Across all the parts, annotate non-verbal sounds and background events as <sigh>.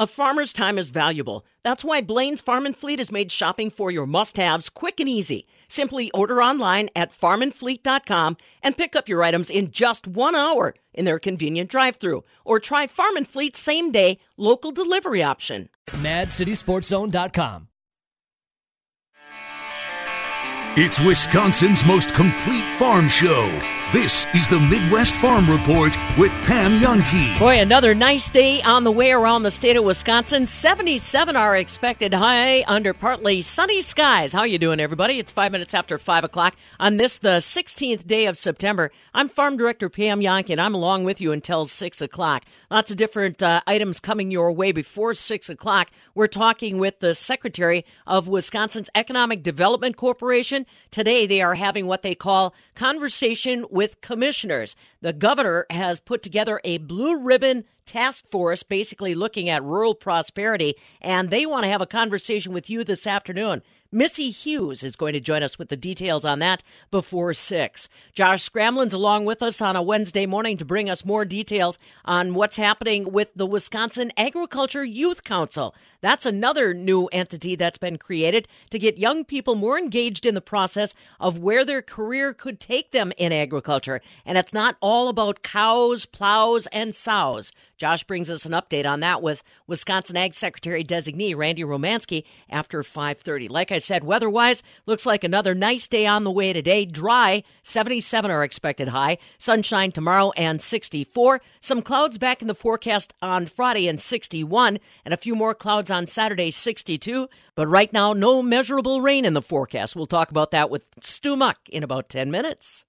A farmer's time is valuable. That's why Blain's Farm and Fleet has made shopping for your must-haves quick and easy. Simply order online at farmandfleet.com and pick up your items in just 1 hour in their convenient drive-through or try Farm and Fleet's same-day local delivery option. MadCitySportsZone.com. It's Wisconsin's most complete farm show. This is the Midwest Farm Report with Pam Jahnke. Boy, another nice day on the way around the state of Wisconsin. 77 are expected high under partly sunny skies. How are you doing, everybody? It's five minutes after 5 o'clock on this, the 16th day of September. I'm Farm Director Pam Jahnke, and I'm along with you until 6 o'clock. Lots of different uh, items coming your way before 6 o'clock. We're talking with the Secretary of Wisconsin's Economic Development Corporation. Today, they are having what they call Conversation with Commissioners. The governor has put together a blue ribbon task force basically looking at rural prosperity, and they want to have a conversation with you this afternoon. Missy Hughes is going to join us with the details on that before 6. Josh Scramlin's along with us on a Wednesday morning to bring us more details on what's happening with the Wisconsin Agriculture Youth Council. That's another new entity that's been created to get young people more engaged in the process of where their career could take them in agriculture. And it's not all about cows, plows, and sows. Josh brings us an update on that with Wisconsin Ag Secretary designee Randy Romanski after 5:30. Like I said, weather-wise, looks like another nice day on the way today. Dry, 77 are expected high. Sunshine tomorrow and 64. Some clouds back in the forecast on Friday and 61, and a few more clouds on Saturday 62. But right now, no measurable rain in the forecast. We'll talk about that with Stu Muck in about 10 minutes.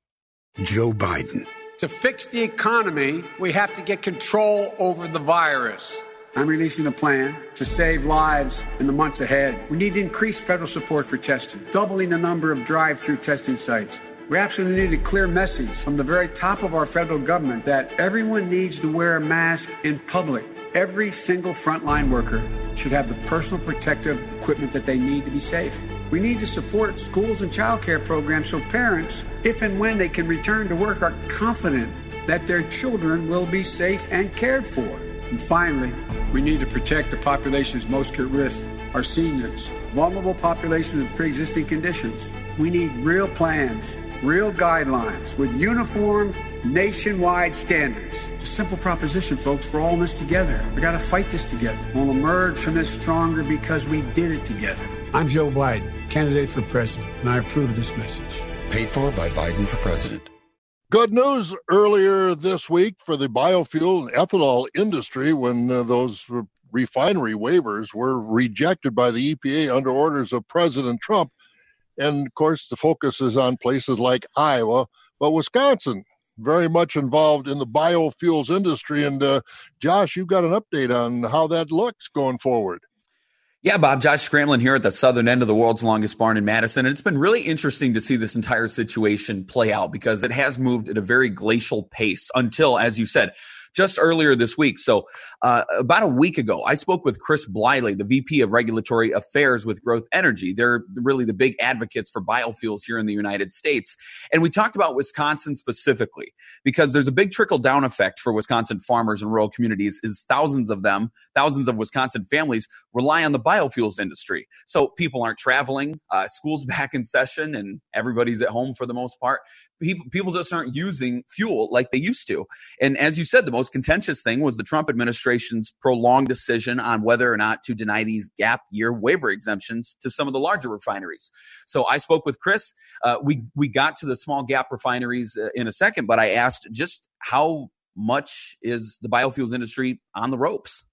Joe Biden to fix the economy, we have to get control over the virus. I'm releasing a plan to save lives in the months ahead. We need to increase federal support for testing, doubling the number of drive through testing sites. We absolutely need a clear message from the very top of our federal government that everyone needs to wear a mask in public. Every single frontline worker should have the personal protective equipment that they need to be safe. We need to support schools and childcare programs so parents, if and when they can return to work, are confident that their children will be safe and cared for. And finally, we need to protect the populations most at risk, our seniors, vulnerable populations with pre existing conditions. We need real plans, real guidelines with uniform nationwide standards. It's a simple proposition, folks. We're all in this together. We got to fight this together. We'll emerge from this stronger because we did it together. I'm Joe Biden, candidate for president, and I approve this message. Paid for by Biden for president. Good news earlier this week for the biofuel and ethanol industry when uh, those refinery waivers were rejected by the EPA under orders of President Trump. And of course, the focus is on places like Iowa, but Wisconsin very much involved in the biofuels industry. And uh, Josh, you've got an update on how that looks going forward. Yeah, Bob, Josh Scramlin here at the southern end of the world's longest barn in Madison. And it's been really interesting to see this entire situation play out because it has moved at a very glacial pace until, as you said, just earlier this week. So, uh, about a week ago, I spoke with Chris Bliley, the VP of Regulatory Affairs with Growth Energy. They're really the big advocates for biofuels here in the United States. And we talked about Wisconsin specifically because there's a big trickle down effect for Wisconsin farmers and rural communities is thousands of them, thousands of Wisconsin families rely on the biofuels industry. So people aren't traveling, uh, school's <laughs> back in session and everybody's at home for the most part. People, people just aren't using fuel like they used to. And as you said, the most contentious thing was the Trump administration's prolonged decision on whether or not to deny these gap year waiver exemptions to some of the larger refineries. So I spoke with Chris. Uh, we we got to the small gap refineries uh, in a second, but I asked just how much is the biofuels industry on the ropes?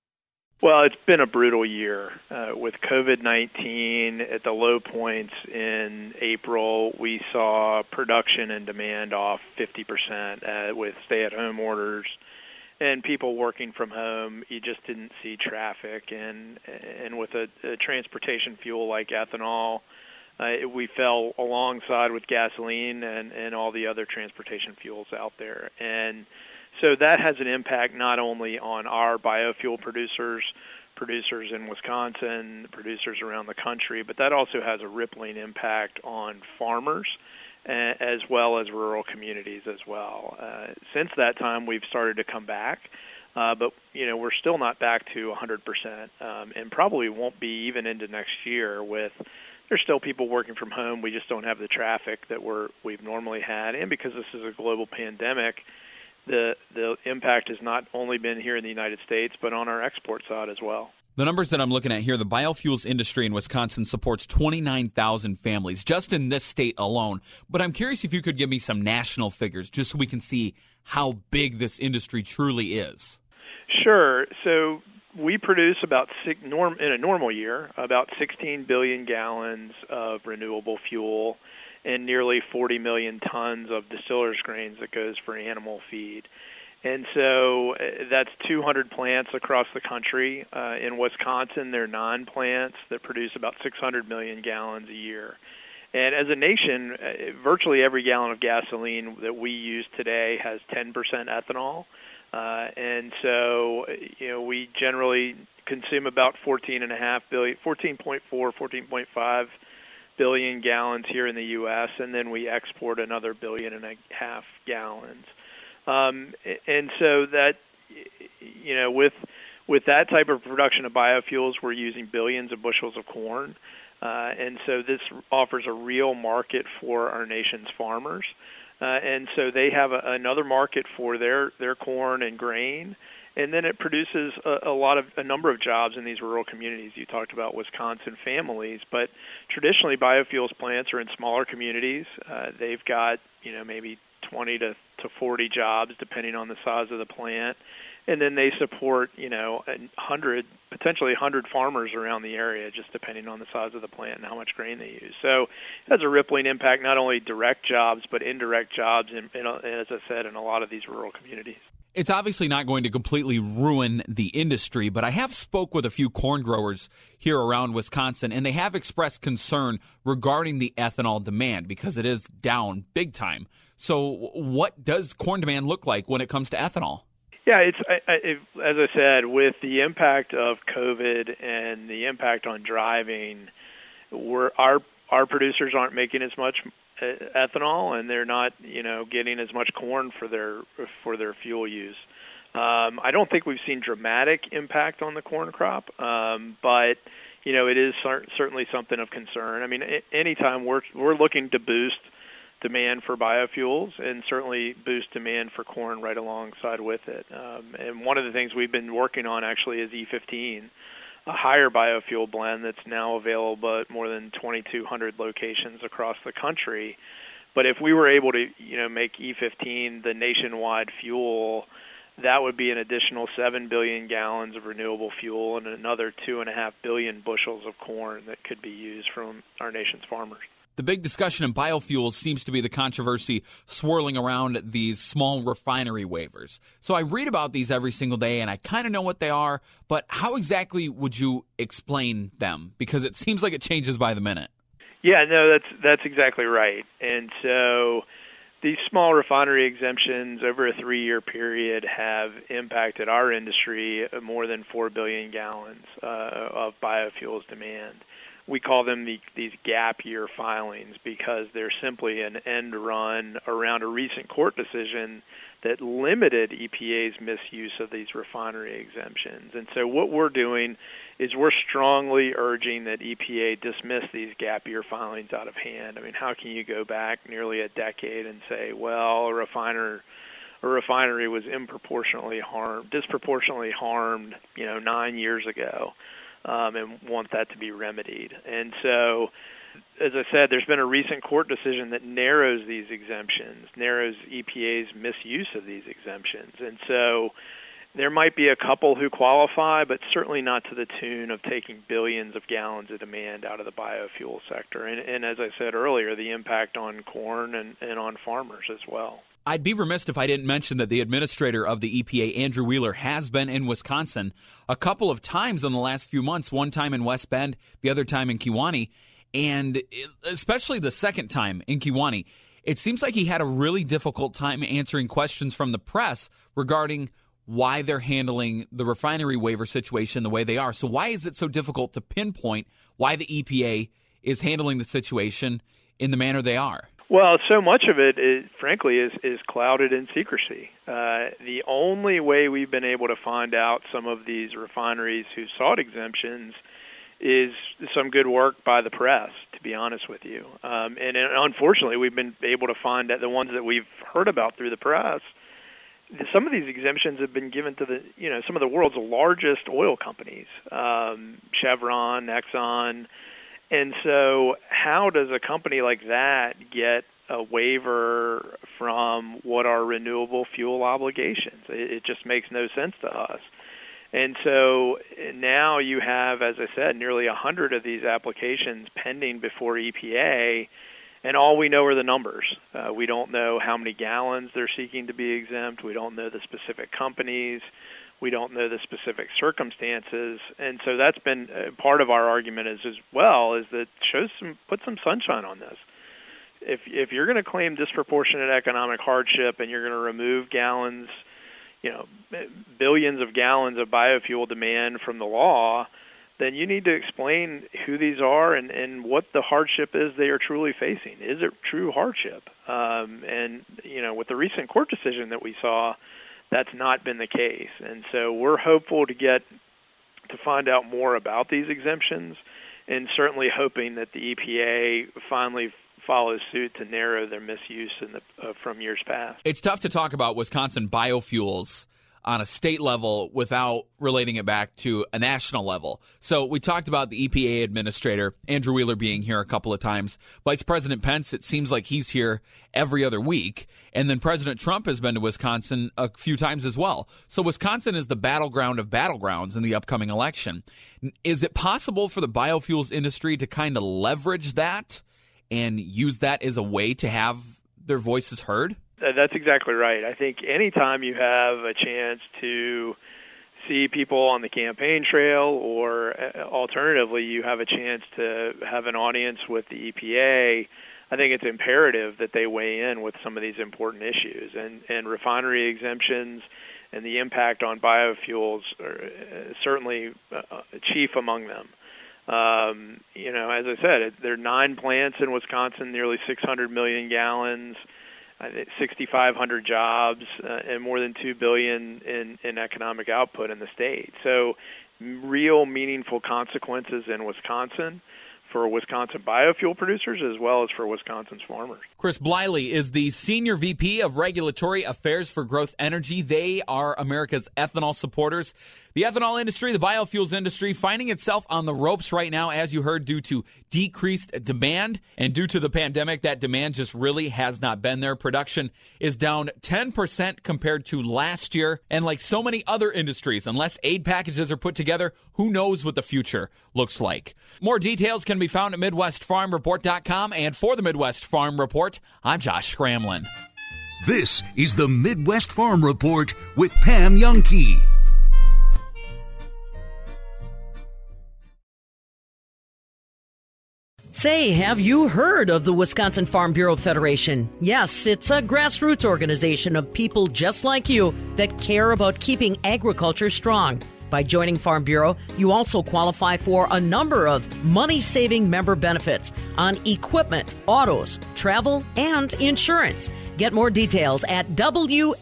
Well, it's been a brutal year uh, with COVID 19 at the low points in April. We saw production and demand off 50% uh, with stay at home orders and people working from home, you just didn't see traffic. And and with a, a transportation fuel like ethanol, uh, we fell alongside with gasoline and and all the other transportation fuels out there. And so that has an impact not only on our biofuel producers, producers in Wisconsin, producers around the country, but that also has a rippling impact on farmers as well as rural communities as well. Uh, since that time, we've started to come back. Uh, but you know we're still not back to 100%, um, and probably won't be even into next year. With there's still people working from home. We just don't have the traffic that we're we've normally had, and because this is a global pandemic, the the impact has not only been here in the United States, but on our export side as well. The numbers that I'm looking at here, the biofuels industry in Wisconsin supports 29,000 families just in this state alone. But I'm curious if you could give me some national figures just so we can see how big this industry truly is. Sure. So we produce about six, norm, in a normal year about 16 billion gallons of renewable fuel and nearly 40 million tons of distillers grains that goes for animal feed. And so uh, that's 200 plants across the country. Uh, in Wisconsin, there are nine plants that produce about 600 million gallons a year. And as a nation, uh, virtually every gallon of gasoline that we use today has 10% ethanol. Uh, and so, you know, we generally consume about 14.5 billion, 14.4, 14.5 billion gallons here in the U.S., and then we export another billion and a half gallons. Um, and so that, you know, with with that type of production of biofuels, we're using billions of bushels of corn. Uh, and so this offers a real market for our nation's farmers. Uh, and so they have a, another market for their, their corn and grain. And then it produces a, a lot of a number of jobs in these rural communities. You talked about Wisconsin families, but traditionally biofuels plants are in smaller communities. Uh, they've got you know maybe 20 to, to 40 jobs depending on the size of the plant. And then they support you know a hundred potentially a hundred farmers around the area just depending on the size of the plant and how much grain they use. So it has a rippling impact not only direct jobs but indirect jobs in, in as i said in a lot of these rural communities. It's obviously not going to completely ruin the industry, but I have spoke with a few corn growers here around Wisconsin, and they have expressed concern regarding the ethanol demand because it is down big time. So, what does corn demand look like when it comes to ethanol? Yeah, it's I, I, it, as I said, with the impact of COVID and the impact on driving, we're our our producers aren't making as much ethanol, and they're not, you know, getting as much corn for their for their fuel use. Um, I don't think we've seen dramatic impact on the corn crop, um, but you know, it is cer- certainly something of concern. I mean, anytime we're we're looking to boost demand for biofuels and certainly boost demand for corn right alongside with it. Um, and one of the things we've been working on actually is E15 a higher biofuel blend that's now available at more than 2,200 locations across the country. But if we were able to, you know, make E15 the nationwide fuel, that would be an additional 7 billion gallons of renewable fuel and another 2.5 billion bushels of corn that could be used from our nation's farmers. The big discussion in biofuels seems to be the controversy swirling around these small refinery waivers. So I read about these every single day and I kind of know what they are, but how exactly would you explain them? Because it seems like it changes by the minute. Yeah, no, that's that's exactly right. And so these small refinery exemptions over a 3-year period have impacted our industry more than 4 billion gallons uh, of biofuels demand we call them the, these gap year filings because they're simply an end run around a recent court decision that limited EPA's misuse of these refinery exemptions. And so what we're doing is we're strongly urging that EPA dismiss these gap year filings out of hand. I mean, how can you go back nearly a decade and say, well, a refiner a refinery was improportionately harmed, disproportionately harmed, you know, 9 years ago um, and want that to be remedied. And so, as I said, there's been a recent court decision that narrows these exemptions, narrows EPA's misuse of these exemptions. And so, there might be a couple who qualify, but certainly not to the tune of taking billions of gallons of demand out of the biofuel sector. And, and as I said earlier, the impact on corn and, and on farmers as well. I'd be remiss if I didn't mention that the administrator of the EPA, Andrew Wheeler, has been in Wisconsin a couple of times in the last few months, one time in West Bend, the other time in Kewaunee, and especially the second time in Kewaunee. It seems like he had a really difficult time answering questions from the press regarding why they're handling the refinery waiver situation the way they are. So, why is it so difficult to pinpoint why the EPA is handling the situation in the manner they are? Well, so much of it, is, frankly, is is clouded in secrecy. Uh, the only way we've been able to find out some of these refineries who sought exemptions is some good work by the press. To be honest with you, um, and, and unfortunately, we've been able to find that the ones that we've heard about through the press, some of these exemptions have been given to the you know some of the world's largest oil companies, um, Chevron, Exxon and so, how does a company like that get a waiver from what are renewable fuel obligations? It, it just makes no sense to us. And so now you have, as I said, nearly a hundred of these applications pending before EPA, and all we know are the numbers. Uh, we don't know how many gallons they're seeking to be exempt. We don't know the specific companies. We don't know the specific circumstances, and so that's been uh, part of our argument as well is that shows some put some sunshine on this. If if you're going to claim disproportionate economic hardship and you're going to remove gallons, you know, billions of gallons of biofuel demand from the law, then you need to explain who these are and, and what the hardship is they are truly facing. Is it true hardship? Um, and you know, with the recent court decision that we saw, that's not been the case. And so we're hopeful to get to find out more about these exemptions and certainly hoping that the EPA finally follows suit to narrow their misuse the, uh, from years past. It's tough to talk about Wisconsin biofuels on a state level without relating it back to a national level. So we talked about the EPA administrator, Andrew Wheeler, being here a couple of times. Vice President Pence, it seems like he's here every other week. And then President Trump has been to Wisconsin a few times as well. So Wisconsin is the battleground of battlegrounds in the upcoming election. Is it possible for the biofuels industry to kind of leverage that and use that as a way to have their voices heard? That's exactly right. I think anytime you have a chance to see people on the campaign trail, or uh, alternatively, you have a chance to have an audience with the EPA, I think it's imperative that they weigh in with some of these important issues. And, and refinery exemptions and the impact on biofuels are uh, certainly uh, chief among them. Um, you know, as I said, there are nine plants in Wisconsin, nearly 600 million gallons. 6,500 jobs uh, and more than two billion in, in economic output in the state. So, real meaningful consequences in Wisconsin for Wisconsin biofuel producers as well as for Wisconsin's farmers. Chris Bliley is the Senior VP of Regulatory Affairs for Growth Energy. They are America's ethanol supporters. The ethanol industry, the biofuels industry, finding itself on the ropes right now, as you heard, due to decreased demand. And due to the pandemic, that demand just really has not been there. Production is down 10% compared to last year. And like so many other industries, unless aid packages are put together, who knows what the future looks like. More details can be found at MidwestFarmReport.com. And for the Midwest Farm Report, I'm Josh Scramlin. This is the Midwest Farm Report with Pam Jahnke. Say, have you heard of the Wisconsin Farm Bureau Federation? Yes, it's a grassroots organization of people just like you that care about keeping agriculture strong. By joining Farm Bureau, you also qualify for a number of money saving member benefits on equipment, autos, travel, and insurance. Get more details at WFBF.com.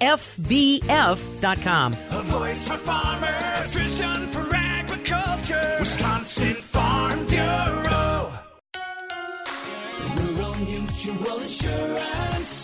A voice for farmers, vision for agriculture. Wisconsin Farm Bureau. Rural Mutual Insurance,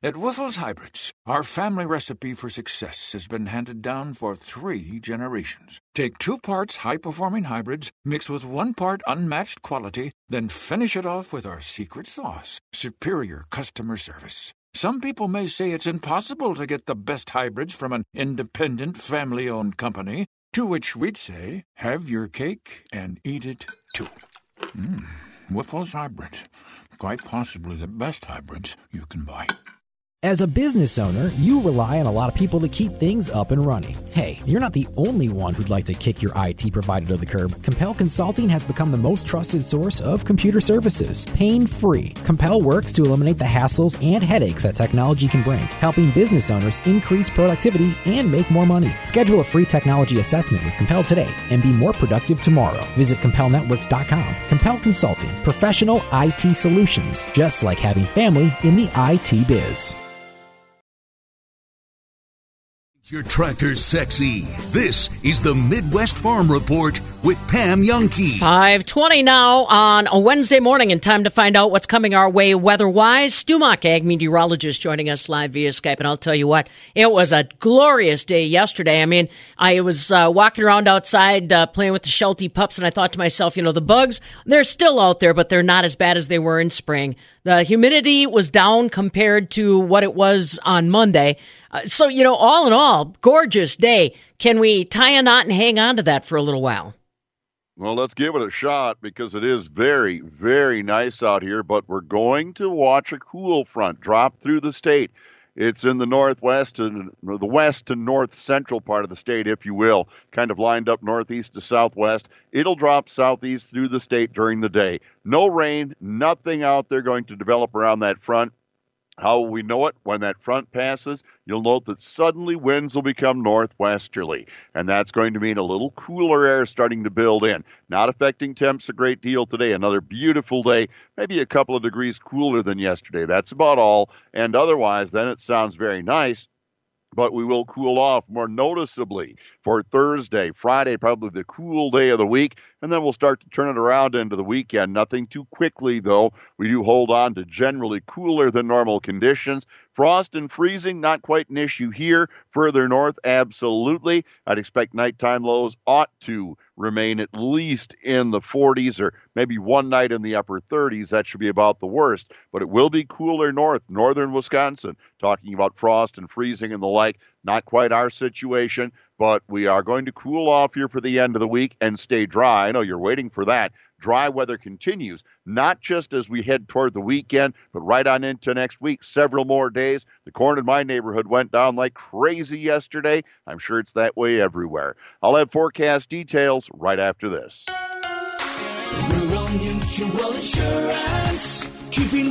At Wyffels Hybrids, our family recipe for success has been handed down for three generations. Take two parts high performing hybrids, mix with one part unmatched quality, then finish it off with our secret sauce superior customer service. Some people may say it's impossible to get the best hybrids from an independent, family owned company, to which we'd say, have your cake and eat it too. Mmm, Wyffels Hybrids. Quite possibly the best hybrids you can buy. As a business owner, you rely on a lot of people to keep things up and running. Hey, you're not the only one who'd like to kick your IT provider to the curb. Compel Consulting has become the most trusted source of computer services, pain free. Compel works to eliminate the hassles and headaches that technology can bring, helping business owners increase productivity and make more money. Schedule a free technology assessment with Compel today and be more productive tomorrow. Visit CompelNetworks.com. Compel Consulting, professional IT solutions, just like having family in the IT biz. Your tractor's sexy. This is the Midwest Farm Report with Pam Jahnke. 520 now on a Wednesday morning and time to find out what's coming our way weather-wise. Stu ag meteorologist, joining us live via Skype. And I'll tell you what, it was a glorious day yesterday. I mean, I was uh, walking around outside uh, playing with the Sheltie pups and I thought to myself, you know, the bugs, they're still out there, but they're not as bad as they were in spring. The humidity was down compared to what it was on Monday. Uh, so, you know, all in all, gorgeous day. Can we tie a knot and hang on to that for a little while? Well, let's give it a shot because it is very, very nice out here, but we're going to watch a cool front drop through the state. It's in the northwest and the west to north central part of the state, if you will, kind of lined up northeast to southwest. It'll drop southeast through the state during the day. No rain, nothing out there going to develop around that front. How will we know it? When that front passes, you'll note that suddenly winds will become northwesterly, and that's going to mean a little cooler air starting to build in. Not affecting temps a great deal today. Another beautiful day, maybe a couple of degrees cooler than yesterday. That's about all. And otherwise, then it sounds very nice but we will cool off more noticeably for Thursday. Friday, probably the cool day of the week, and then we'll start to turn it around into the weekend. Nothing too quickly, though. We do hold on to generally cooler than normal conditions. Frost and freezing, not quite an issue here. Further north, absolutely. I'd expect nighttime lows ought to remain at least in the 40s or maybe one night in the upper 30s. That should be about the worst. But it will be cooler north, northern Wisconsin, talking about frost and freezing and the like. Not quite our situation, but we are going to cool off here for the end of the week and stay dry. I know you're waiting for that. Dry weather continues, not just as we head toward the weekend, but right on into next week. Several more days. The corn in my neighborhood went down like crazy yesterday. I'm sure it's that way everywhere. I'll have forecast details right after this. Rural Mutual Insurance, keeping.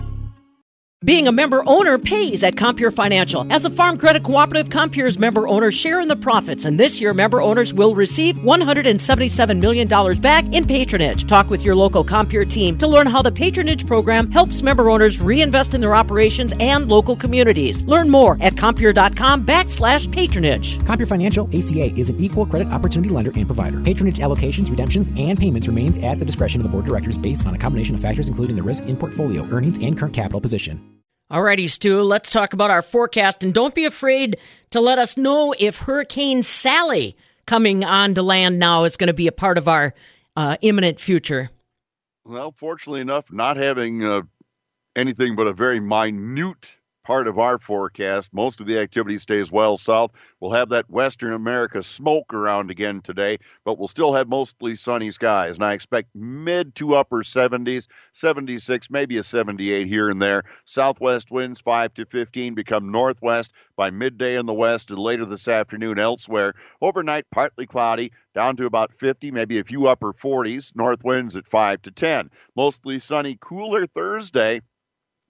Being a member owner pays at Compeer Financial. As a Farm Credit Cooperative, Compeer's member owners share in the profits, and this year member owners will receive $177 million back in patronage. Talk with your local Compeer team to learn how the patronage program helps member owners reinvest in their operations and local communities. Learn more at Compeer.com backslash patronage. Compeer Financial ACA is an equal credit opportunity lender and provider. Patronage allocations, redemptions, and payments remains at the discretion of the board of directors based on a combination of factors including the risk in portfolio, earnings, and current capital position. Alrighty, Stu, let's talk about our forecast. And don't be afraid to let us know if Hurricane Sally coming on to land now is going to be a part of our uh, imminent future. Well, fortunately enough, not having uh, anything but a very minute part of our forecast. Most of the activity stays well south. We'll have that Western America smoke around again today, but we'll still have mostly sunny skies. And I expect mid to upper 70s, 76, maybe a 78 here and there. Southwest winds 5 to 15 become northwest by midday in the west and later this afternoon elsewhere. Overnight, partly cloudy, down to about 50, maybe a few upper 40s. North winds at 5 to 10. Mostly sunny, cooler Thursday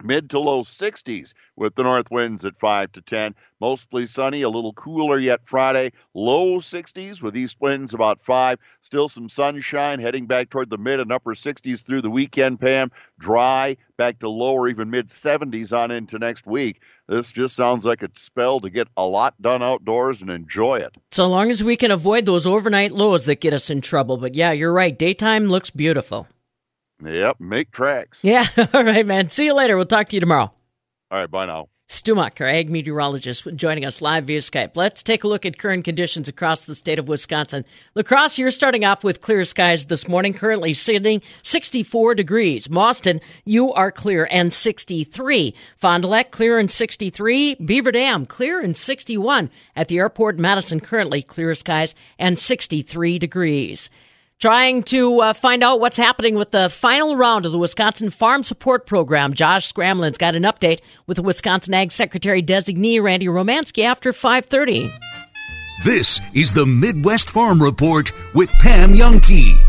mid to low 60s with the north winds at 5 to 10 mostly sunny a little cooler yet friday low 60s with east winds about 5 still some sunshine heading back toward the mid and upper 60s through the weekend pam dry back to lower even mid 70s on into next week this just sounds like a spell to get a lot done outdoors and enjoy it So long as we can avoid those overnight lows that get us in trouble. But yeah, you're right. Daytime looks beautiful. Yep make tracks Yeah. <laughs> All right, man. See you later. We'll talk to you tomorrow. all right bye now Stumacher, our ag meteorologist, joining us live via Skype. Let's take a look at current conditions across the state of Wisconsin. La Crosse, you're starting off with clear skies this morning, currently sitting 64 degrees. Mauston, you are clear and 63. Fond du Lac, clear and 63. Beaver Dam, clear and 61. At the airport, Madison, currently clear skies and 63 degrees trying to uh, find out what's happening with the final round of the Wisconsin Farm Support Program. Josh Scramlin's got an update with the Wisconsin Ag Secretary designee Randy Romanski after 5:30. This is the Midwest Farm Report with Pam Jahnke.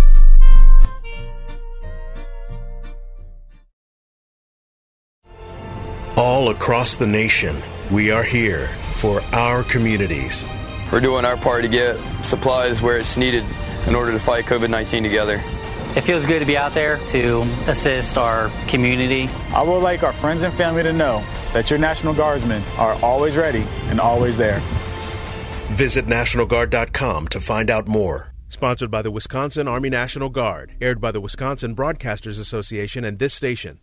All across the nation, we are here for our communities. We're doing our part to get supplies where it's needed in order to fight COVID 19 together. It feels good to be out there to assist our community. I would like our friends and family to know that your National Guardsmen are always ready and always there. Visit NationalGuard.com to find out more. Sponsored by the Wisconsin Army National Guard, aired by the Wisconsin Broadcasters Association and this station.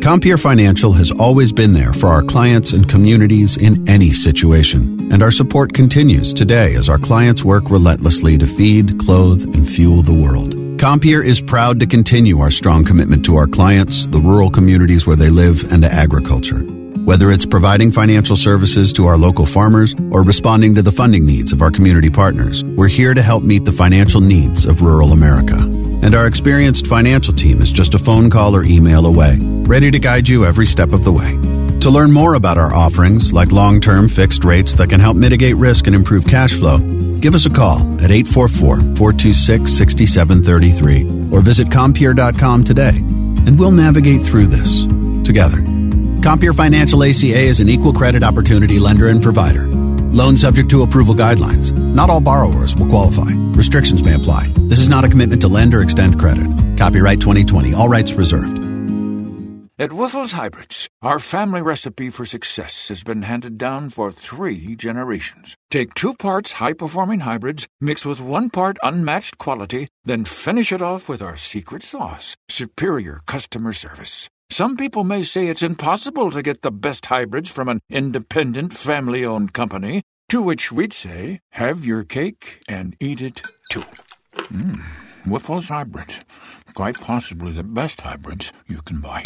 Compeer Financial has always been there for our clients and communities in any situation, and our support continues today as our clients work relentlessly to feed, clothe, and fuel the world. Compeer is proud to continue our strong commitment to our clients, the rural communities where they live, and to agriculture. Whether it's providing financial services to our local farmers or responding to the funding needs of our community partners, we're here to help meet the financial needs of rural America. And our experienced financial team is just a phone call or email away, ready to guide you every step of the way. To learn more about our offerings, like long term fixed rates that can help mitigate risk and improve cash flow, give us a call at 844 426 6733 or visit Compeer.com today, and we'll navigate through this together. Compeer Financial ACA is an equal credit opportunity lender and provider. Loan subject to approval guidelines. Not all borrowers will qualify. Restrictions may apply. This is not a commitment to lend or extend credit. Copyright 2020. All rights reserved. At Wyffels Hybrids, our family recipe for success has been handed down for three generations. Take two parts high performing hybrids, mix with one part unmatched quality, then finish it off with our secret sauce superior customer service. Some people may say it's impossible to get the best hybrids from an independent, family owned company, to which we'd say, have your cake and eat it too. Mmm, Wyffels Hybrids. Quite possibly the best hybrids you can buy.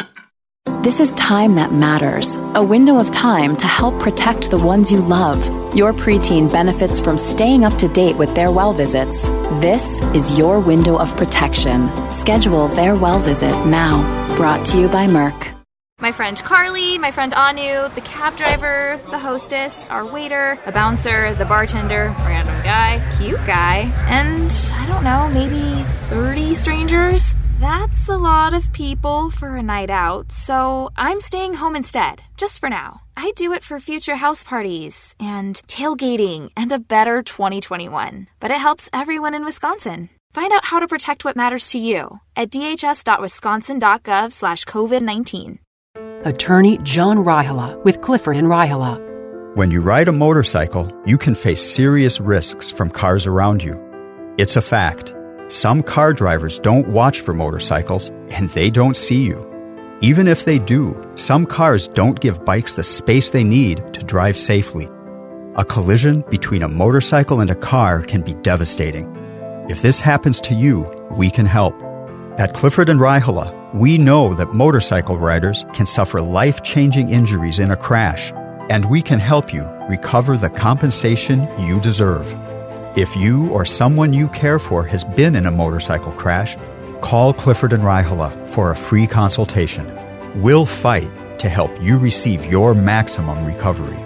This is time that matters. A window of time to help protect the ones you love. Your preteen benefits from staying up to date with their well visits. This is your window of protection. Schedule their well visit now. Brought to you by Merck. My friend Carly, my friend Anu, the cab driver, the hostess, our waiter, a bouncer, the bartender, random guy, cute guy, and I don't know, maybe 30 strangers? That's a lot of people for a night out, so I'm staying home instead, just for now. I do it for future house parties and tailgating and a better 2021. But it helps everyone in Wisconsin. Find out how to protect what matters to you at dhs.wisconsin.gov slash COVID-19. Attorney John Raihala with Clifford and Raihala. When you ride a motorcycle, you can face serious risks from cars around you. It's a fact. Some car drivers don't watch for motorcycles and they don't see you. Even if they do, some cars don't give bikes the space they need to drive safely. A collision between a motorcycle and a car can be devastating. If this happens to you, we can help. At Clifford and Raihala, we know that motorcycle riders can suffer life changing injuries in a crash, and we can help you recover the compensation you deserve. If you or someone you care for has been in a motorcycle crash, call Clifford and Raihala for a free consultation. We'll fight to help you receive your maximum recovery.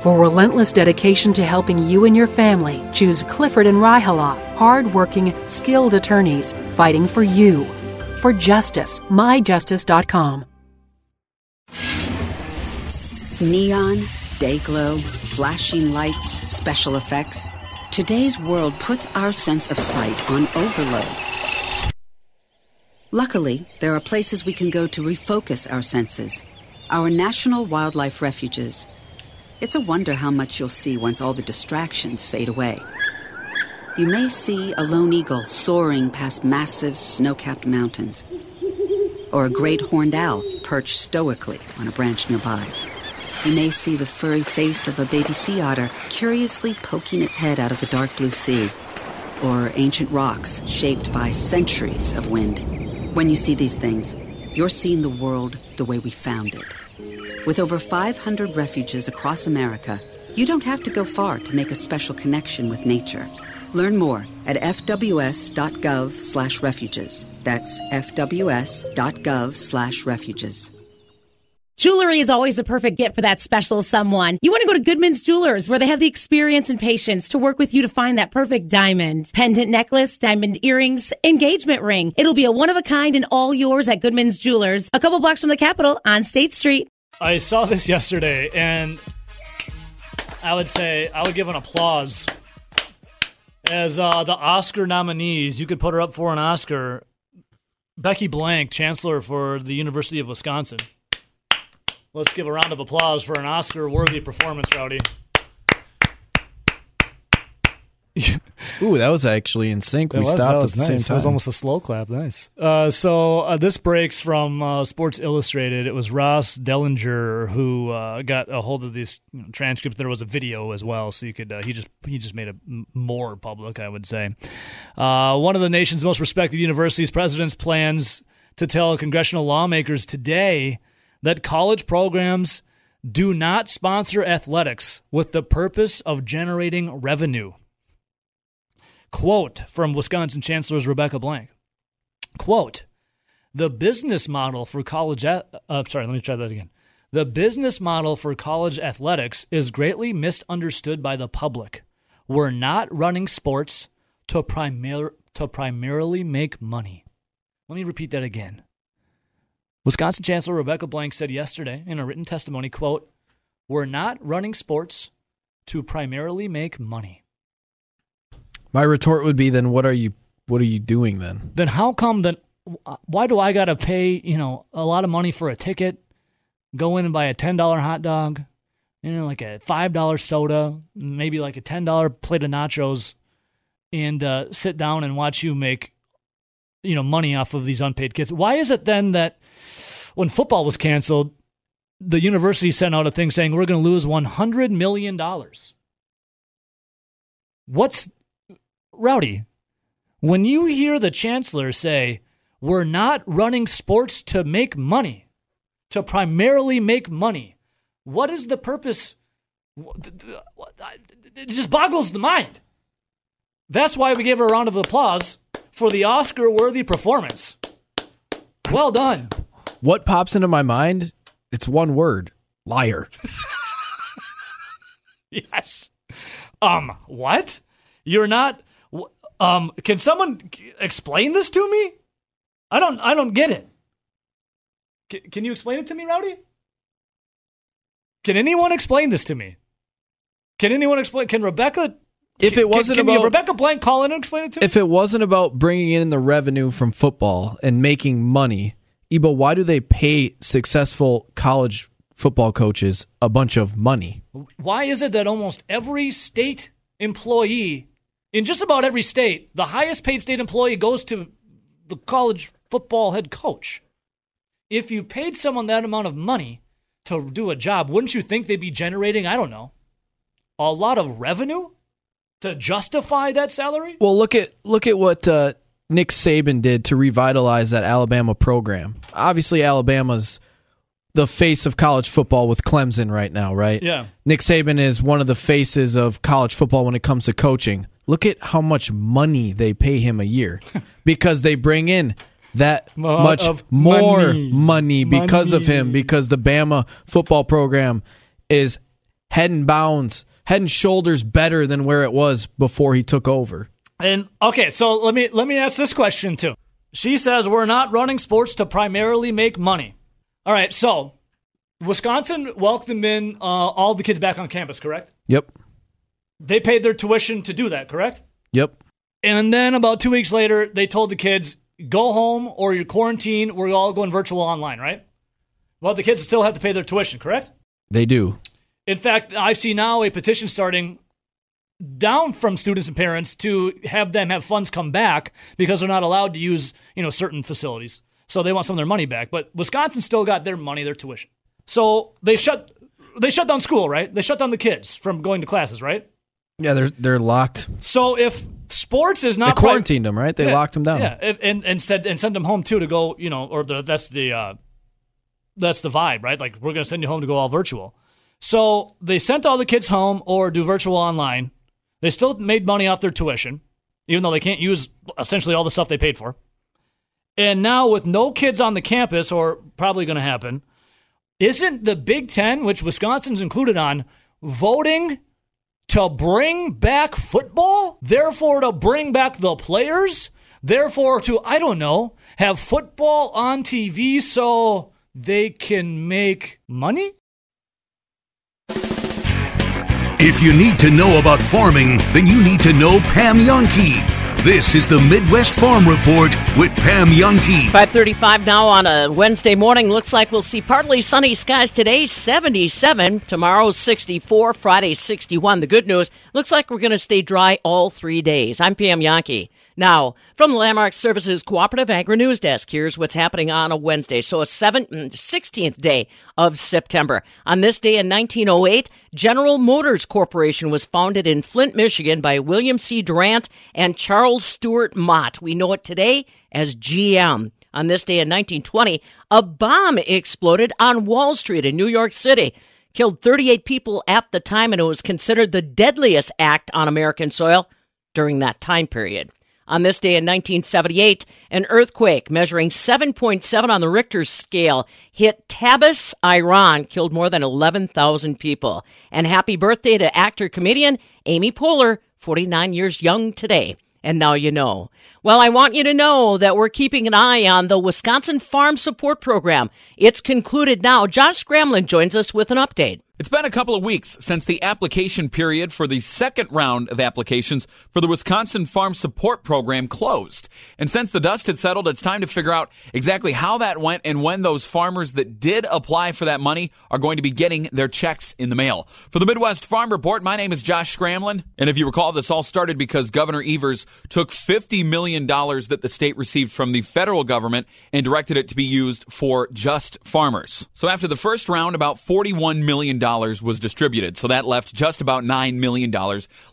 For relentless dedication to helping you and your family, choose Clifford and Raihala, hardworking, skilled attorneys fighting for you. For justice, myjustice.com. Neon, day glow, flashing lights, special effects. Today's world puts our sense of sight on overload. Luckily, there are places we can go to refocus our senses. Our national wildlife refuges. It's a wonder how much you'll see once all the distractions fade away. You may see a lone eagle soaring past massive snow capped mountains, or a great horned owl perched stoically on a branch nearby. You may see the furry face of a baby sea otter curiously poking its head out of the dark blue sea, or ancient rocks shaped by centuries of wind. When you see these things, you're seeing the world the way we found it. With over 500 refuges across America, you don't have to go far to make a special connection with nature. Learn more at fws.gov/refuges. That's fws.gov/refuges. Jewelry is always the perfect gift for that special someone. You want to go to Goodman's Jewelers, where they have the experience and patience to work with you to find that perfect diamond. Pendant necklace, diamond earrings, engagement ring. It'll be a one of a kind and all yours at Goodman's Jewelers, a couple blocks from the Capitol on State Street. I saw this yesterday, and I would say I would give an applause as uh, the Oscar nominees. You could put her up for an Oscar. Becky Blank, Chancellor for the University of Wisconsin. Let's give a round of applause for an Oscar worthy performance, Rowdy. <laughs> Ooh, that was actually in sync. That we was- stopped at the nice. same time. was almost a slow clap. Nice. Uh, so uh, this breaks from uh, Sports Illustrated. It was Ross Dellenger who uh, got a hold of these you know, transcripts. There was a video as well, so you could. Uh, he just he just made it more public, I would say. Uh, one of the nation's most respected universities' presidents plans to tell congressional lawmakers today that college programs do not sponsor athletics with the purpose of generating revenue. Quote from Wisconsin Chancellor's Rebecca Blank. Quote, the business model for college, uh, sorry, let me try that again. The business model for college athletics is greatly misunderstood by the public. We're not running sports to, primar- to primarily make money. Let me repeat that again. Wisconsin Chancellor Rebecca Blank said yesterday in a written testimony, quote, We're not running sports to primarily make money. My retort would be, then what are you? What are you doing then? then how come that why do I got to pay, you know, a lot of money for a ticket, go in and buy a $10 hot dog, you know, like a $5 soda, maybe like a $10 plate of nachos and uh, sit down and watch you make you know, money off of these unpaid kids. Why is it then that when football was canceled, the university sent out a thing saying we're going to lose 100 million dollars? What's Rowdy, when you hear the chancellor say, we're not running sports to make money, to primarily make money, what is the purpose? It just boggles the mind. That's why we give her a round of applause for the Oscar worthy performance. Well done. What pops into my mind? It's one word: liar. <laughs> Yes. Um, what? You're not um can someone explain this to me? I don't I don't get it. C- can you explain it to me, Rowdy? Can anyone explain this to me? Can anyone explain can Rebecca If can- it wasn't can, can about- Rebecca Blank call in and explain it to me? If it wasn't about bringing in the revenue from football and making money, Ebo, why do they pay successful college football coaches a bunch of money? Why is it that almost every state employee, in just about every state, the highest paid state employee goes to the college football head coach? If you paid someone that amount of money to do a job, wouldn't you think they'd be generating, I don't know, a lot of revenue to justify that salary? Well, look at look at what uh, Nick Saban did to revitalize that Alabama program. Obviously, Alabama's the face of college football with Clemson right now, right? Yeah. Nick Saban is one of the faces of college football when it comes to coaching. Look at how much money they pay him a year <laughs> because they bring in that Lot much more money. money because of him because the Bama football program is head and bounds, head and shoulders better than where it was before he took over. And okay, so let me let me ask this question too. She says we're not running sports to primarily make money. All right, so Wisconsin welcomed in uh, all the kids back on campus, correct? Yep. They paid their tuition to do that, correct? Yep. And then about two weeks later, they told the kids, go home or you're quarantined. We're all going virtual online, right? Well, the kids still have to pay their tuition, correct? They do. In fact, I see now a petition starting down from students and parents to have them have funds come back because they're not allowed to use, you know, certain facilities. so they want some of their money back. But Wisconsin still got their money, their tuition. So they shut they shut down school, right? They shut down the kids from going to classes, right? Yeah, they're they're locked. So if sports is They not pri- quarantined them, right? They Yeah, locked them down. Yeah, and- and said and sent them home too to go, you know, or the, that's the uh, that's the vibe, right? Like we're going to send you home to go all virtual. So they sent all the kids home or do virtual online. They still made money off their tuition, even though they can't use essentially all the stuff they paid for. And now with no kids on the campus, or probably going to happen, isn't the Big Ten, which Wisconsin's included on, voting to bring back football? Therefore, to bring back the players? Therefore, to, I don't know, have football on TV so they can make money? If you need to know about farming, then you need to know Pam Jahnke. This is the Midwest Farm Report with Pam Jahnke. 535 now on a Wednesday morning. Looks like we'll see partly sunny skies today, 77. Tomorrow, 64. Friday, 61. The good news, looks like we're going to stay dry all three days. I'm Pam Jahnke. Now, from the Landmark Services Cooperative Agri News Desk, here's what's happening on a Wednesday. So, a seven, mm, 16th day of September. On this day in 1908, General Motors Corporation was founded in Flint, Michigan by William C. Durant and Charles Stewart Mott. We know it today as GM. On this day in 1920, a bomb exploded on Wall Street in New York City. Killed 38 people at the time, and it was considered the deadliest act on American soil during that time period. On this day in 1978, an earthquake measuring 7.7 on the Richter scale hit Tabas, Iran, killed more than 11,000 people. And happy birthday to actor comedian Amy Poehler, 49 years young today. And now you know. Well, I want you to know that we're keeping an eye on the Wisconsin Farm Support Program. It's concluded now. Josh Scramlin joins us with an update. It's been a couple of weeks since the application period for the second round of applications for the Wisconsin Farm Support Program closed. And since the dust had settled, it's time to figure out exactly how that went and when those farmers that did apply for that money are going to be getting their checks in the mail. For the Midwest Farm Report, my name is Josh Scramlin. And if you recall, this all started because Governor Evers took $50 million that the state received from the federal government and directed it to be used for just farmers. So after the first round, about $41 million was distributed. So that left just about $9 million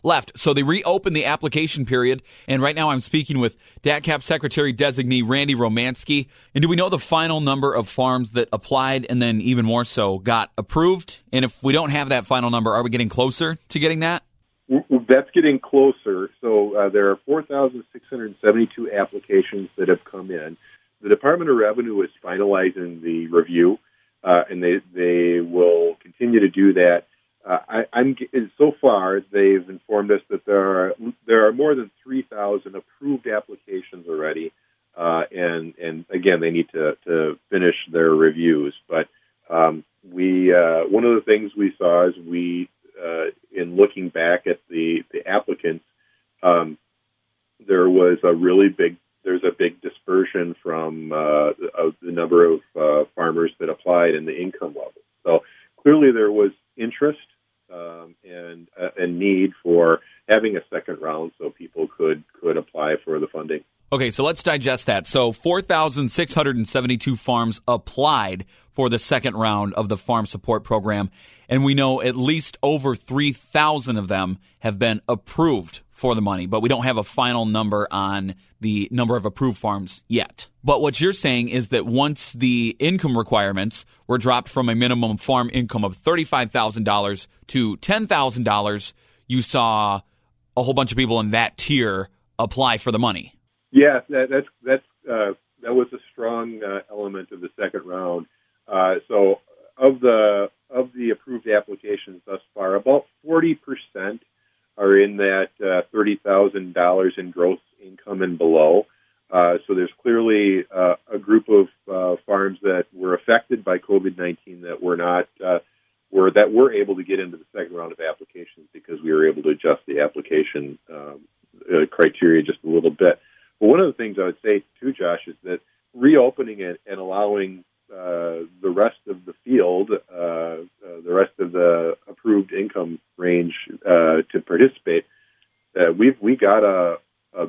left. So they reopened the application period. And right now I'm speaking with DATCP Secretary Designee Randy Romanski. And do we know the final number of farms that applied and then even more so got approved? And if we don't have that final number, are we getting closer to getting that? That's getting closer. So uh, there are 4,672 applications that have come in. The Department of Revenue is finalizing the review, uh, and they they will continue to do that. Uh, I, I'm so far they've informed us that there are there are more than 3,000 approved applications already, uh, and and again they need to to finish their reviews. But um, we uh, one of the things we saw is we in looking back at the the applicants, um, there was a really big there's a big dispersion from uh, of the number of uh, farmers that applied and the income level. So clearly there was interest um, and a, a need for having a second round so people could could apply for the funding. Okay, so let's digest that. So 4,672 farms applied for the second round of the farm support program, and we know at least over 3,000 of them have been approved for the money, but we don't have a final number on the number of approved farms yet. But what you're saying is that once the income requirements were dropped from a minimum farm income of $35,000 to $10,000, you saw a whole bunch of people in that tier apply for the money. Yeah, that, that's that's uh, that was a strong uh, element of the second round. Uh, so of the of the approved applications thus far, about forty percent are in that uh, thirty thousand dollars in gross income and below. Uh, so there's clearly uh, a group of uh, farms that were affected by COVID nineteen that were not uh, were that were able to get into the second round of applications because we were able to adjust the application um, criteria just a little bit. But one of the things I would say too, Josh, is that reopening it and allowing the rest of the field, uh, uh, the rest of the approved income range uh, to participate, uh, we've we got a, a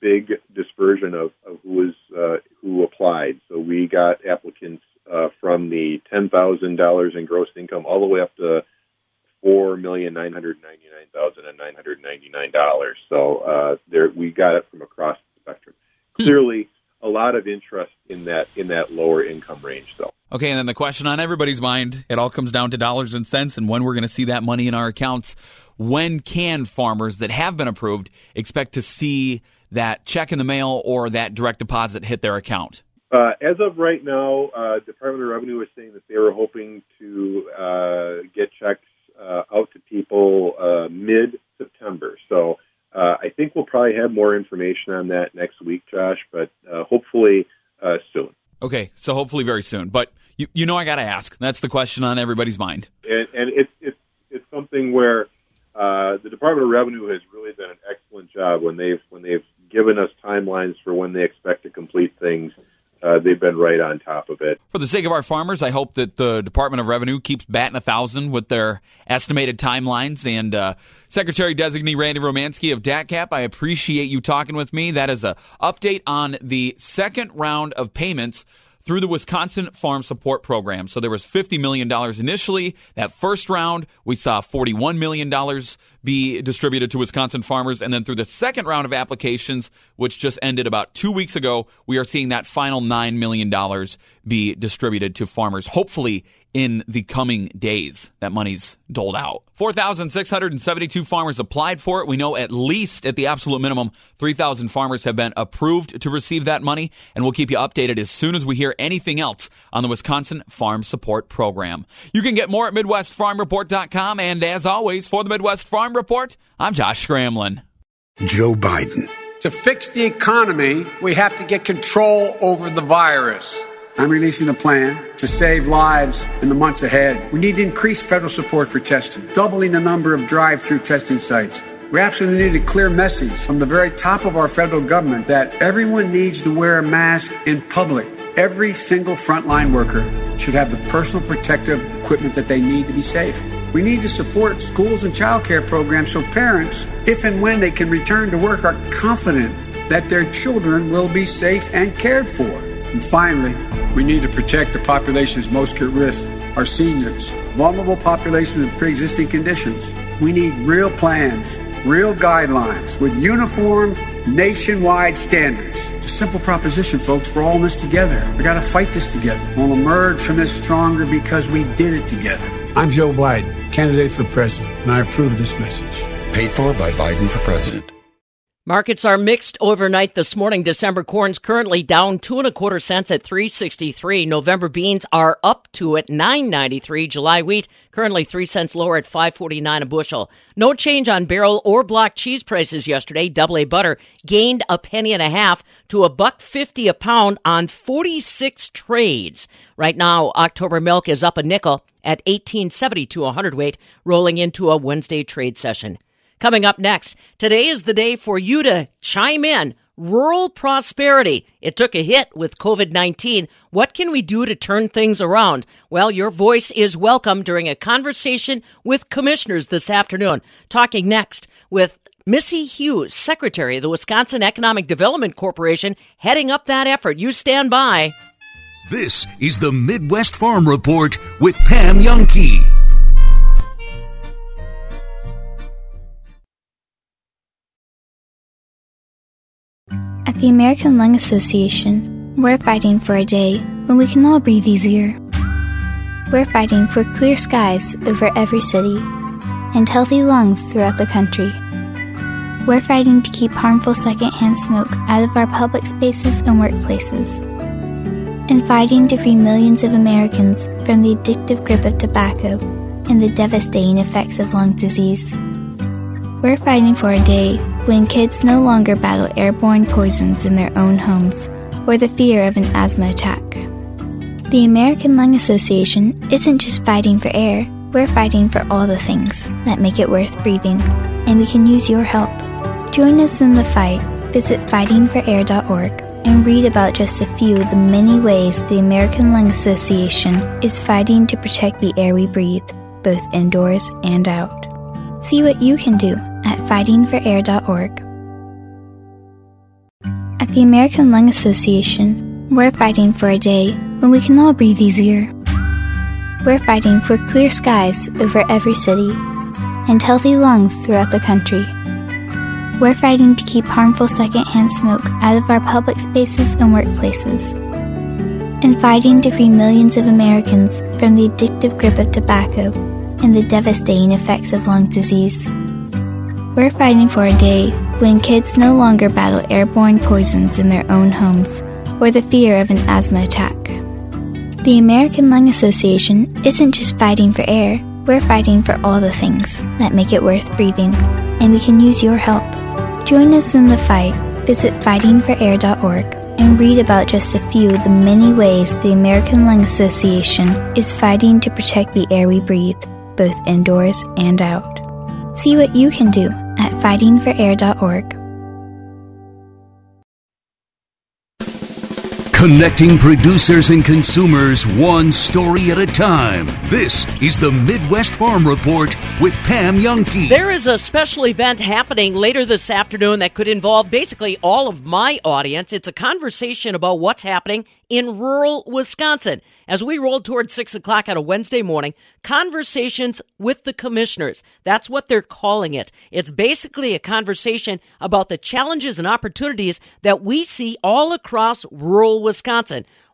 big dispersion of, of who was uh, who applied. So we got applicants uh, from the ten thousand dollars in gross income all the way up to four million nine hundred ninety nine thousand and nine hundred ninety nine dollars. So uh, there we got it from across the spectrum. Clearly, a lot of interest in that in that lower income range, though. Okay, and then the question on everybody's mind, it all comes down to dollars and cents and when we're going to see that money in our accounts. When can farmers that have been approved expect to see that check in the mail or that direct deposit hit their account? Uh, as of right now, uh, Department of Revenue is saying that they were hoping to uh, get checks uh, out to people uh, mid September. So uh, I think we'll probably have more information on that next week, Josh, but hopefully soon. Okay, so hopefully very soon. But you, you know, I got to ask. That's the question on everybody's mind. And, and it's it's it's something where uh, the Department of Revenue has really done an excellent job when they've when they've given us timelines for when they expect to complete things uh, they've been right on top of it. For the sake of our farmers, I hope that the Department of Revenue keeps batting a thousand with their estimated timelines. And uh, Secretary Designee Randy Romanski of DATCP, I appreciate you talking with me. That is a update on the second round of payments through the Wisconsin Farm Support Program. So there was $50 million initially. That first round, we saw $41 million be distributed to Wisconsin farmers. And then through the second round of applications, which just ended about two weeks ago, we are seeing that final $9 million be distributed to farmers, hopefully in the coming days. That money's doled out. 4,672 farmers applied for it. We know at least at the absolute minimum, 3,000 farmers have been approved to receive that money, and we'll keep you updated as soon as we hear anything else on the Wisconsin Farm Support Program. You can get more at MidwestFarmReport.com, and as always, for the Midwest Farm Report, I'm Josh Scramlin. Joe Biden. To fix the economy, we have to get control over the virus. I'm releasing a plan to save lives in the months ahead. We need to increase federal support for testing, doubling the number of drive through testing sites. We absolutely need a clear message from the very top of our federal government that everyone needs to wear a mask in public. Every single frontline worker should have the personal protective equipment that they need to be safe. We need to support schools and childcare programs so parents, if and when they can return to work, are confident that their children will be safe and cared for. And finally, we need to protect the populations most at risk, our seniors, vulnerable populations with pre existing conditions. We need real plans, real guidelines with uniform nationwide standards. It's a simple proposition, folks. We're all in this together. We got to fight this together. We'll emerge from this stronger because we did it together. I'm Joe Biden, candidate for president, and I approve this message. Paid for by Biden for president. Markets are mixed overnight this morning. December corn's currently down two and a quarter cents at 363. November beans are up to at 993. July wheat currently three cents lower at 549 a bushel. No change on barrel or block cheese prices yesterday. Double A butter gained a penny and a half to a buck 50 a pound on 46 trades. Right now, October milk is up a nickel at 1872 a hundredweight, rolling into a Wednesday trade session. Coming up next, today is the day for you to chime in. Rural prosperity. It took a hit with COVID 19. What can we do to turn things around? Well, your voice is welcome during a conversation with commissioners this afternoon. Talking next with Missy Hughes, Secretary of the Wisconsin Economic Development Corporation, heading up that effort. You stand by. This is the Midwest Farm Report with Pam Jahnke. At the American Lung Association, we're fighting for a day when we can all breathe easier. We're fighting for clear skies over every city and healthy lungs throughout the country. We're fighting to keep harmful secondhand smoke out of our public spaces and workplaces. And fighting to free millions of Americans from the addictive grip of tobacco and the devastating effects of lung disease. We're fighting for a day when kids no longer battle airborne poisons in their own homes or the fear of an asthma attack. The American Lung Association isn't just fighting for air, we're fighting for all the things that make it worth breathing, and we can use your help. Join us in the fight. Visit fightingforair.org and read about just a few of the many ways the American Lung Association is fighting to protect the air we breathe, both indoors and out. See what you can do at fightingforair.org. At the American Lung Association, we're fighting for a day when we can all breathe easier. We're fighting for clear skies over every city and healthy lungs throughout the country. We're fighting to keep harmful secondhand smoke out of our public spaces and workplaces. And fighting to free millions of Americans from the addictive grip of tobacco and the devastating effects of lung disease. We're fighting for a day when kids no longer battle airborne poisons in their own homes or the fear of an asthma attack. The American Lung Association isn't just fighting for air, we're fighting for all the things that make it worth breathing, and we can use your help. Join us in the fight. Visit fightingforair.org and read about just a few of the many ways the American Lung Association is fighting to protect the air we breathe, both indoors and out. See what you can do fightingforair.org. Connecting producers and consumers one story at a time. This is the Midwest Farm Report with Pam Jahnke. There is a special event happening later this afternoon that could involve basically all of my audience. It's a conversation about what's happening in rural Wisconsin. As we roll towards six o'clock on a Wednesday morning, conversations with the commissioners. That's what they're calling it. It's basically a conversation about the challenges and opportunities that we see all across rural Wisconsin.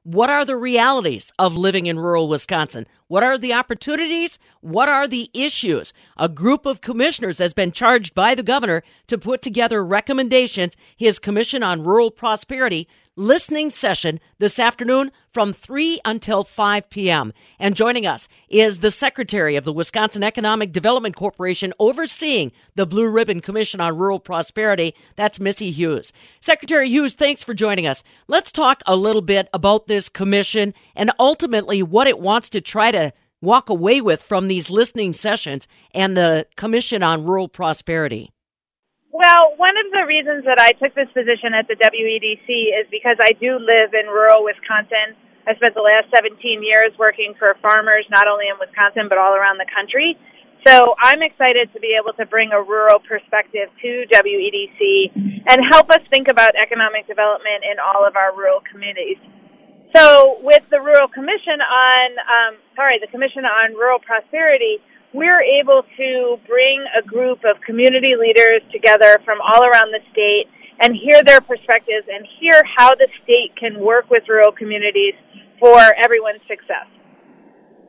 What are the realities of living in rural Wisconsin? What are the opportunities? What are the issues? A group of commissioners has been charged by the governor to put together recommendations, his Commission on Rural Prosperity listening session this afternoon from 3 until 5 p.m. And joining us is the Secretary of the Wisconsin Economic Development Corporation overseeing the Blue Ribbon Commission on Rural Prosperity. That's Missy Hughes. Secretary Hughes, thanks for joining us. Let's talk a little bit about this commission and ultimately what it wants to try to walk away with from these listening sessions and the Commission on Rural Prosperity. Well, one of the reasons that I took this position at the WEDC is because I do live in rural Wisconsin. I spent the last 17 years working for farmers, not only in Wisconsin, but all around the country. So I'm excited to be able to bring a rural perspective to WEDC and help us think about economic development in all of our rural communities. So with the Rural Commission on, um, sorry, the Commission on Rural Prosperity, we're able to bring a group of community leaders together from all around the state and hear their perspectives and hear how the state can work with rural communities for everyone's success.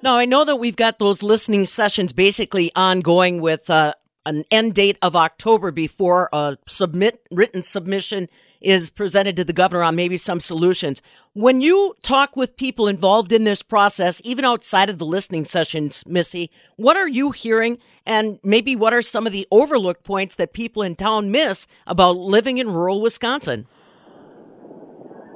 Now, I know that we've got those listening sessions basically ongoing with uh, an end date of October before a submit written submission is presented to the governor on maybe some solutions. When you talk with people involved in this process, even outside of the listening sessions, Missy, what are you hearing? And maybe what are some of the overlooked points that people in town miss about living in rural Wisconsin?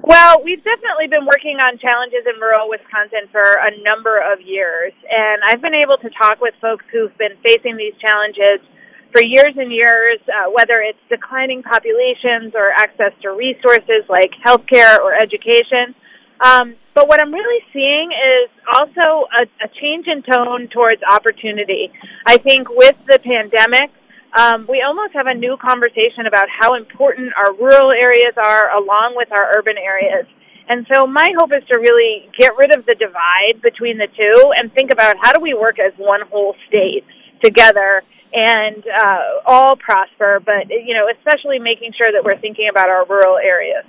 Well, we've definitely been working on challenges in rural Wisconsin for a number of years, and I've been able to talk with folks who've been facing these challenges for years and years, uh, whether it's declining populations or access to resources like healthcare or education. Um, but what I'm really seeing is also a, a change in tone towards opportunity. I think with the pandemic, um, we almost have a new conversation about how important our rural areas are along with our urban areas. And so my hope is to really get rid of the divide between the two and think about how do we work as one whole state together and uh, all prosper, but you know, especially making sure that we're thinking about our rural areas.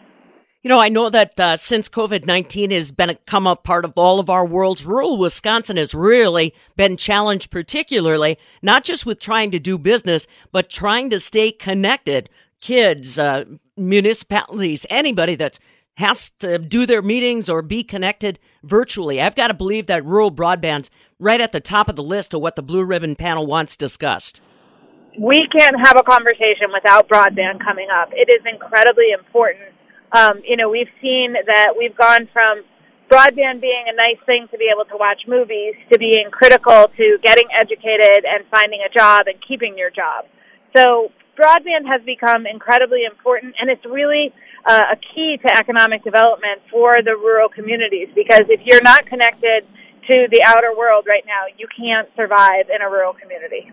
You know, I know that uh, since COVID nineteen has been a part of all of our worlds, rural Wisconsin has really been challenged, particularly not just with trying to do business, but trying to stay connected. Kids, uh, municipalities, anybody that has to do their meetings or be connected virtually. I've got to believe that rural broadband's right at the top of the list of what the Blue Ribbon panel wants discussed. We can't have a conversation without broadband coming up. It is incredibly important. Um, you know, we've seen that we've gone from broadband being a nice thing to be able to watch movies to being critical to getting educated and finding a job and keeping your job. So broadband has become incredibly important and it's really uh, a key to economic development for the rural communities because if you're not connected to the outer world right now, you can't survive in a rural community.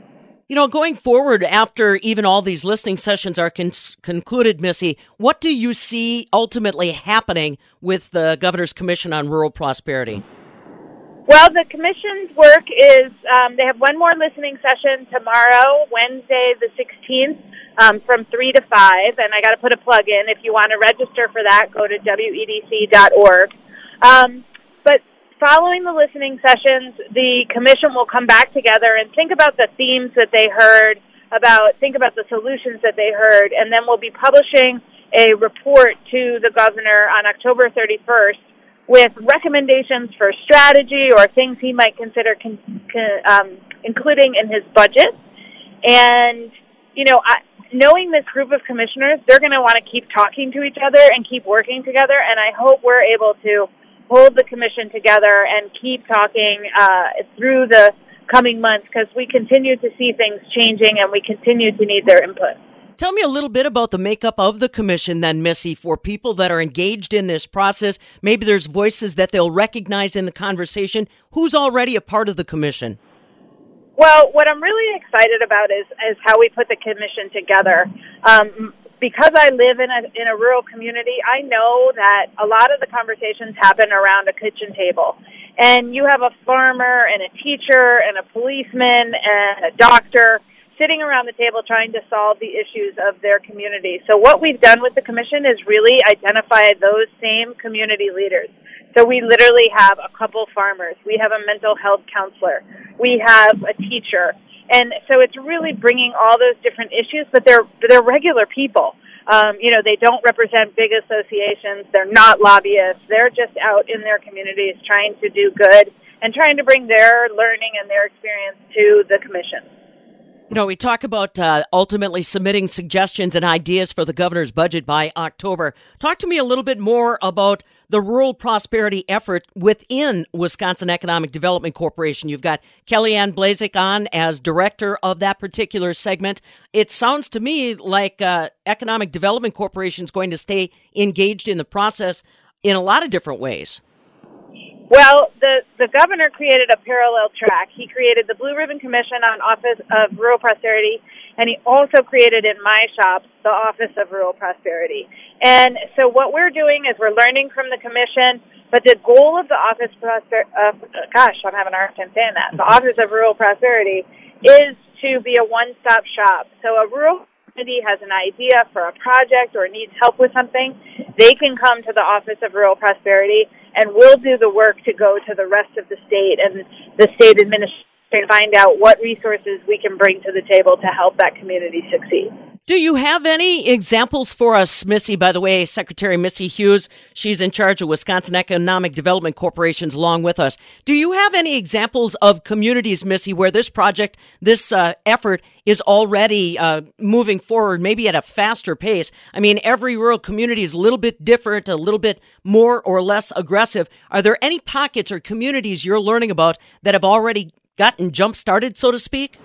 You know, going forward after even all these listening sessions are con- concluded, Missy, what do you see ultimately happening with the Governor's Commission on Rural Prosperity? Well, the commission's work is um, they have one more listening session tomorrow, Wednesday the 16th, um, from 3 to 5. And I got to put a plug in. If you want to register for that, go to wedc.org. Um, but following the listening sessions, the commission will come back together and think about the themes that they heard, about think about the solutions that they heard, and then we'll be publishing a report to the governor on October 31st with recommendations for strategy or things he might consider con- con- um, including in his budget. And, you know, I, knowing this group of commissioners, they're going to want to keep talking to each other and keep working together. And I hope we're able to hold the commission together and keep talking uh, through the coming months because we continue to see things changing and we continue to need their input. Tell me a little bit about the makeup of the commission, then, Missy, for people that are engaged in this process. Maybe there's voices that they'll recognize in the conversation. Who's already a part of the commission? Well, what I'm really excited about is is how we put the commission together. Um, because I live in a in a rural community, I know that a lot of the conversations happen around a kitchen table. And you have a farmer and a teacher and a policeman and a doctor sitting around the table trying to solve the issues of their community. So what we've done with the commission is really identify those same community leaders. So we literally have a couple farmers. We have a mental health counselor. We have a teacher. And so it's really bringing all those different issues, but they're, they're regular people. Um, you know, they don't represent big associations. They're not lobbyists. They're just out in their communities trying to do good and trying to bring their learning and their experience to the commission. You know, we talk about uh, ultimately submitting suggestions and ideas for the governor's budget by October. Talk to me a little bit more about the rural prosperity effort within Wisconsin Economic Development Corporation. You've got Kelliann Blazek on as director of that particular segment. It sounds to me like uh, Economic Development Corporation is going to stay engaged in the process in a lot of different ways. Well, the, the governor created a parallel track. He created the Blue Ribbon Commission on Office of Rural Prosperity, and he also created in my shop the Office of Rural Prosperity. And so what we're doing is we're learning from the commission, but the goal of the Office Prosper, uh, gosh, I'm having a hard time saying that. The Office of Rural Prosperity is to be a one-stop shop. So a rural community has an idea for a project or needs help with something, they can come to the Office of Rural Prosperity and we'll do the work to go to the rest of the state and the state administration to find out what resources we can bring to the table to help that community succeed. Do you have any examples for us, Missy? By the way, Secretary Missy Hughes, she's in charge of Wisconsin Economic Development Corporations along with us. Do you have any examples of communities, Missy, where this project, this uh, effort is already uh, moving forward, maybe at a faster pace? I mean, every rural community is a little bit different, a little bit more or less aggressive. Are there any pockets or communities you're learning about that have already gotten jump started, so to speak?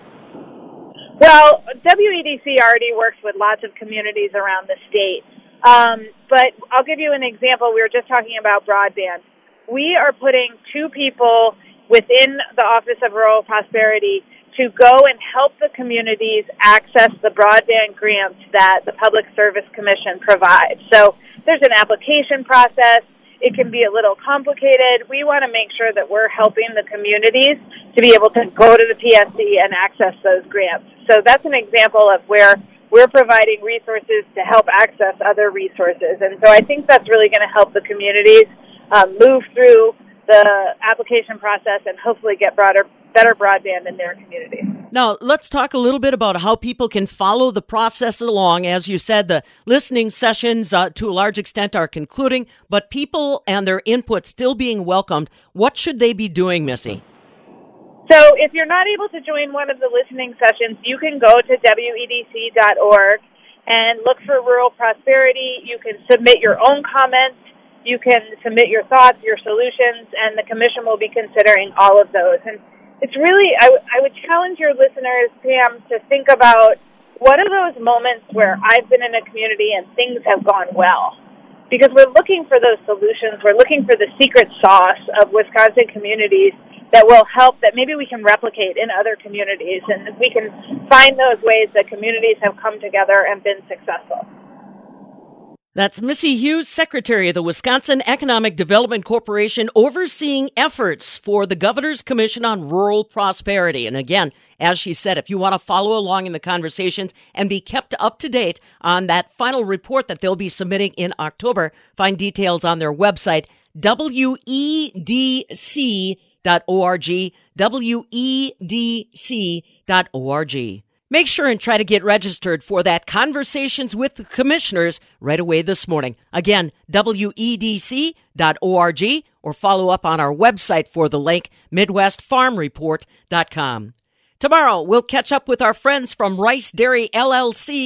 Well, WEDC already works with lots of communities around the state. Um, but I'll give you an example. We were just talking about broadband. We are putting two people within the Office of Rural Prosperity to go and help the communities access the broadband grants that the Public Service Commission provides. So there's an application process. It can be a little complicated. We want to make sure that we're helping the communities to be able to go to the PSC and access those grants. So that's an example of where we're providing resources to help access other resources. And so I think that's really going to help the communities um, move through the application process and hopefully get broader, better broadband in their community. Now, let's talk a little bit about how people can follow the process along. As you said, the listening sessions uh, to a large extent are concluding, but people and their input still being welcomed. What should they be doing, Missy? So if you're not able to join one of the listening sessions, you can go to wedc.org and look for rural prosperity. You can submit your own comments. You can submit your thoughts, your solutions, and the commission will be considering all of those. And it's really, I, w- I would challenge your listeners, Pam, to think about what are those moments where I've been in a community and things have gone well. because we're looking for those solutions. We're looking for the secret sauce of Wisconsin communities that will help that maybe we can replicate in other communities and we can find those ways that communities have come together and been successful. That's Missy Hughes, Secretary of the Wisconsin Economic Development Corporation, overseeing efforts for the Governor's Commission on Rural Prosperity. And again, as she said, if you want to follow along in the conversations and be kept up to date on that final report that they'll be submitting in October, find details on their website, wedc.org, wedc.org. Make sure and try to get registered for that Conversations with the Commissioners right away this morning. Again, wedc.org or follow up on our website for the link, MidwestFarmReport.com. Tomorrow, we'll catch up with our friends from Rice Dairy LLC.